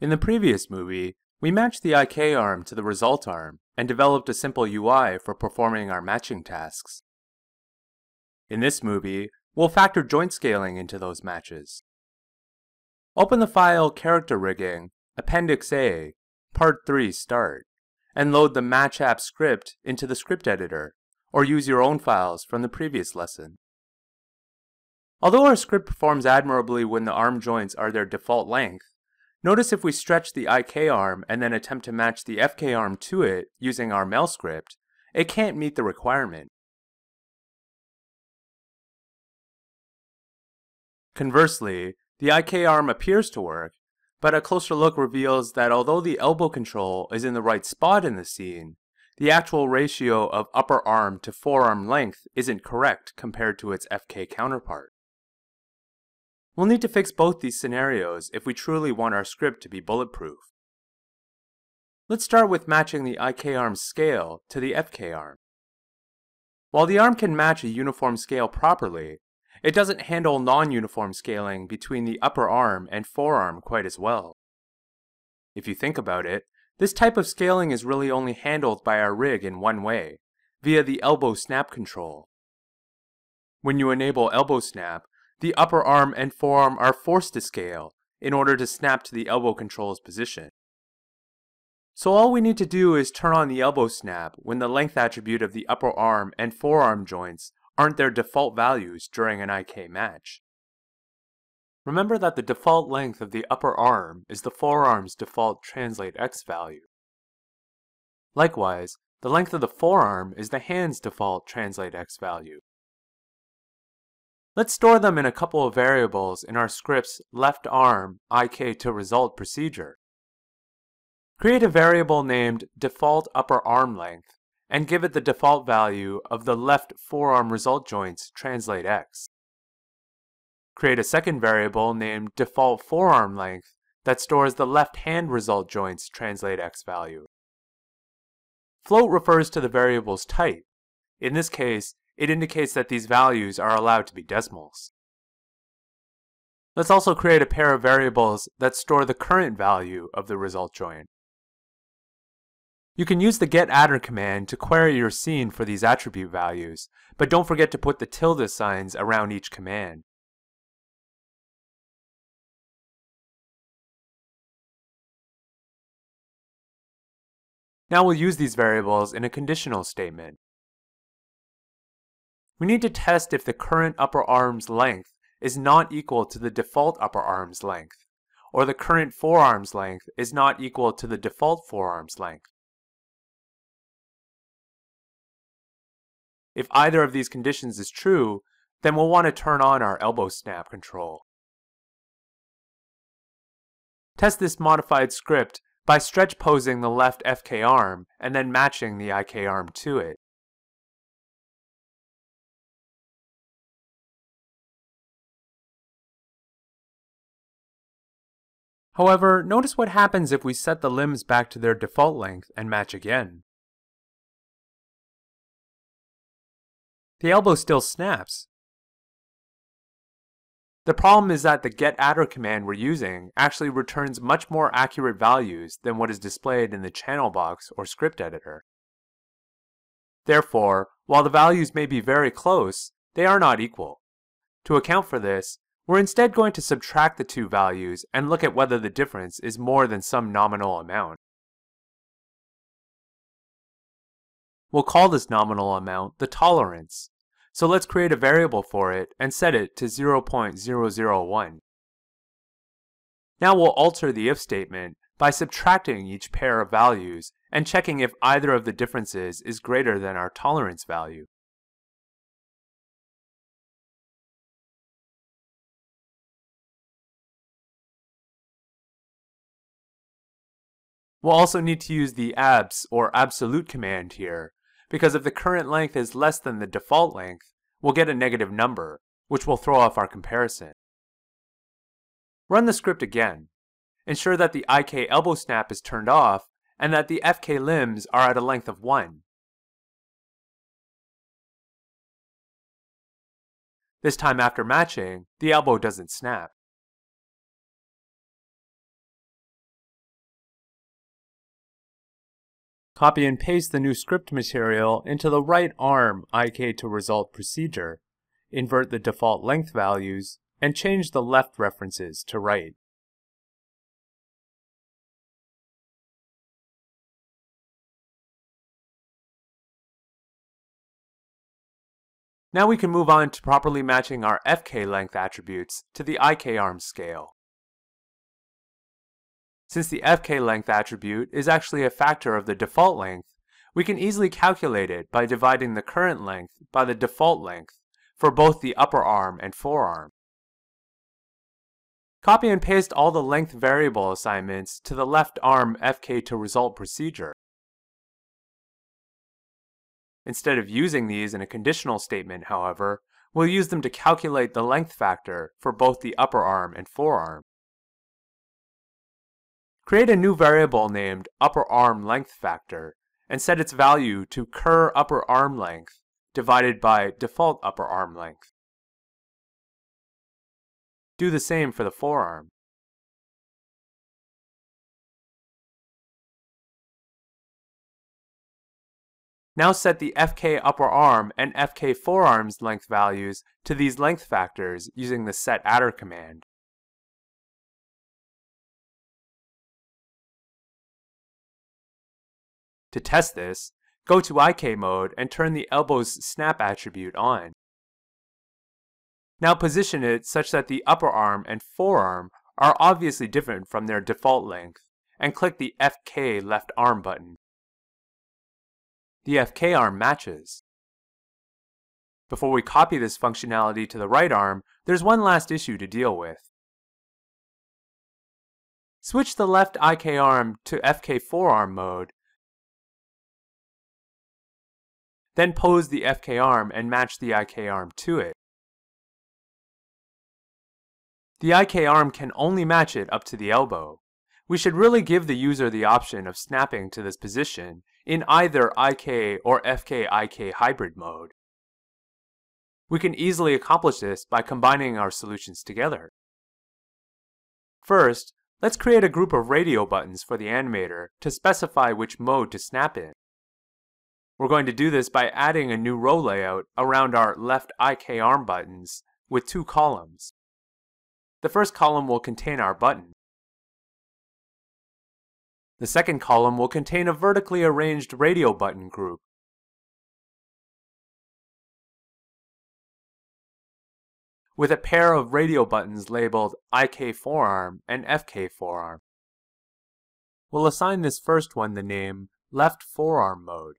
In the previous movie, we matched the IK arm to the result arm and developed a simple UI for performing our matching tasks. In this movie, we'll factor joint scaling into those matches. Open the file Character Rigging, Appendix A, Part 3 Start, and load the Match App script into the script editor, or use your own files from the previous lesson. Although our script performs admirably when the arm joints are their default length, Notice if we stretch the IK arm and then attempt to match the FK arm to it using our MEL script, it can't meet the requirement. Conversely, the IK arm appears to work, but a closer look reveals that although the elbow control is in the right spot in the scene, the actual ratio of upper arm to forearm length isn't correct compared to its FK counterpart. We'll need to fix both these scenarios if we truly want our script to be bulletproof. Let's start with matching the IK arm scale to the FK arm. While the arm can match a uniform scale properly, it doesn't handle non-uniform scaling between the upper arm and forearm quite as well. If you think about it, this type of scaling is really only handled by our rig in one way, via the elbow snap control. When you enable elbow snap, the upper arm and forearm are forced to scale in order to snap to the elbow control's position. So all we need to do is turn on the elbow snap when the length attribute of the upper arm and forearm joints aren't their default values during an IK match. Remember that the default length of the upper arm is the forearm's default translate x value. Likewise, the length of the forearm is the hand's default translate x value. Let's store them in a couple of variables in our script's left arm IK to result procedure. Create a variable named default upper arm length and give it the default value of the left forearm result joint's translate x. Create a second variable named default forearm length that stores the left hand result joint's translate x value. Float refers to the variable's type. In this case, it indicates that these values are allowed to be decimals. Let's also create a pair of variables that store the current value of the result join. You can use the getAttr command to query your scene for these attribute values, but don't forget to put the tilde signs around each command. Now we'll use these variables in a conditional statement. We need to test if the current upper arm's length is not equal to the default upper arm's length, or the current forearm's length is not equal to the default forearm's length. If either of these conditions is true, then we'll want to turn on our elbow snap control. Test this modified script by stretch posing the left FK arm and then matching the IK arm to it. However, notice what happens if we set the limbs back to their default length and match again. The elbow still snaps. The problem is that the getAttr command we're using actually returns much more accurate values than what is displayed in the channel box or script editor. Therefore, while the values may be very close, they are not equal. To account for this, we're instead going to subtract the two values and look at whether the difference is more than some nominal amount. We'll call this nominal amount the tolerance. So let's create a variable for it and set it to 0.001. Now we'll alter the if statement by subtracting each pair of values and checking if either of the differences is greater than our tolerance value. We'll also need to use the abs or absolute command here, because if the current length is less than the default length, we'll get a negative number, which will throw off our comparison. Run the script again. Ensure that the IK elbow snap is turned off and that the FK limbs are at a length of 1. This time after matching, the elbow doesn't snap. Copy and paste the new script material into the right arm IK to result procedure. Invert the default length values and change the left references to right. Now we can move on to properly matching our FK length attributes to the IK arm scale. Since the FK length attribute is actually a factor of the default length, we can easily calculate it by dividing the current length by the default length for both the upper arm and forearm. Copy and paste all the length variable assignments to the left arm FK to result procedure. Instead of using these in a conditional statement, however, we'll use them to calculate the length factor for both the upper arm and forearm. Create a new variable named upper arm length factor and set its value to cur upper arm length divided by default upper arm length. Do the same for the forearm. Now set the FK upper arm and FK forearm's length values to these length factors using the setAttr command. To test this, go to IK mode and turn the elbow's snap attribute on. Now position it such that the upper arm and forearm are obviously different from their default length, and click the FK left arm button the FK arm matches. Before we copy this functionality to the right arm, there's one last issue to deal with. Switch the left IK arm to FK forearm mode, then pose the FK arm and match the IK arm to it. The IK arm can only match it up to the elbow. We should really give the user the option of snapping to this position in either IK or FK-IK hybrid mode. We can easily accomplish this by combining our solutions together. First, let's create a group of radio buttons for the animator to specify which mode to snap in. We're going to do this by adding a new row layout around our left IK arm buttons with two columns. The first column will contain our button. The second column will contain a vertically arranged radio button group. with a pair of radio buttons labeled IK forearm and FK forearm. We'll assign this first one the name left forearm mode.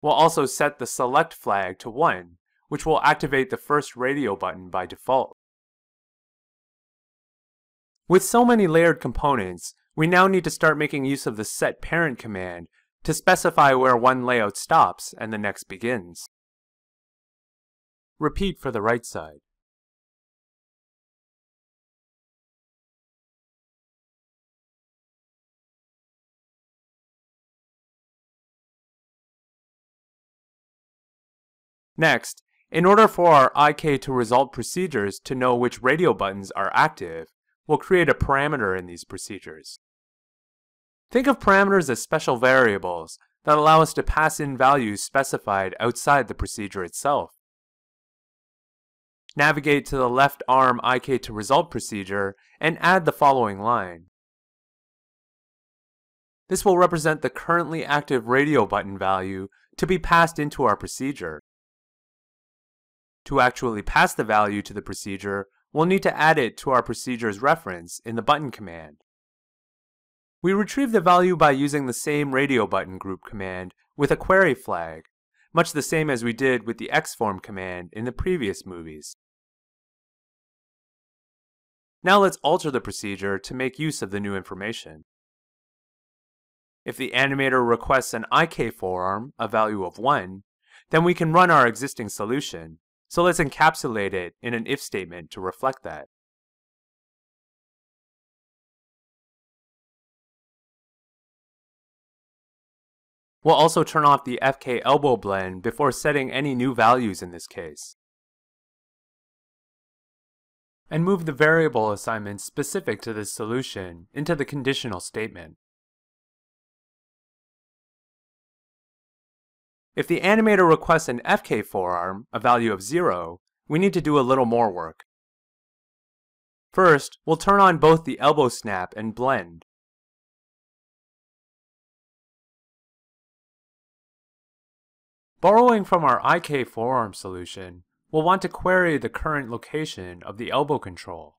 We'll also set the select flag to 1, which will activate the first radio button by default. With so many layered components, we now need to start making use of the set parent command to specify where one layout stops and the next begins. Repeat for the right side. Next, in order for our IK to result procedures to know which radio buttons are active, we'll create a parameter in these procedures. Think of parameters as special variables that allow us to pass in values specified outside the procedure itself. Navigate to the left arm IK to result procedure and add the following line. This will represent the currently active radio button value to be passed into our procedure. To actually pass the value to the procedure, we'll need to add it to our procedure's reference in the button command. We retrieve the value by using the same radio button group command with a query flag, much the same as we did with the xform command in the previous movies. Now let's alter the procedure to make use of the new information. If the animator requests an IK forearm, a value of 1, then we can run our existing solution, so let's encapsulate it in an if statement to reflect that. We'll also turn off the FK elbow blend before setting any new values in this case. And move the variable assignment specific to this solution into the conditional statement. If the animator requests an FK forearm, a value of 0, we need to do a little more work. First, we'll turn on both the elbow snap and blend. Borrowing from our IK forearm solution, we'll want to query the current location of the elbow control.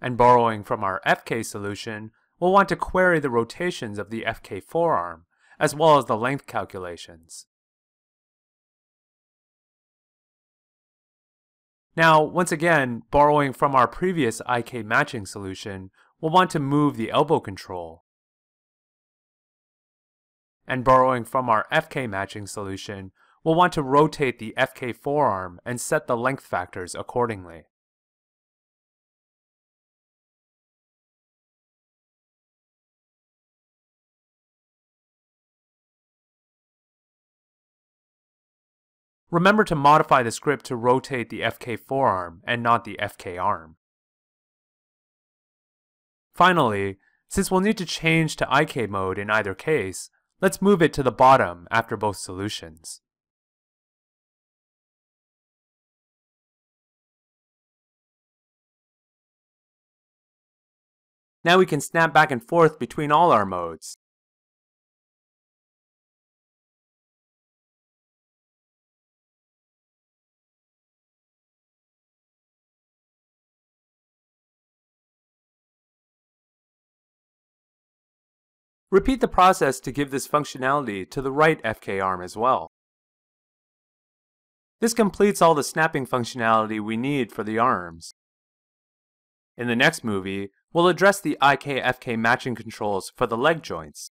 And borrowing from our FK solution, we'll want to query the rotations of the FK forearm, as well as the length calculations. Now, once again, borrowing from our previous IK matching solution, we'll want to move the elbow control. And borrowing from our FK matching solution, we'll want to rotate the FK forearm and set the length factors accordingly. Remember to modify the script to rotate the FK forearm and not the FK arm. Finally, since we'll need to change to IK mode in either case, let's move it to the bottom after both solutions. Now we can snap back and forth between all our modes. Repeat the process to give this functionality to the right FK arm as well. This completes all the snapping functionality we need for the arms. In the next movie, we'll address the IK-FK matching controls for the leg joints.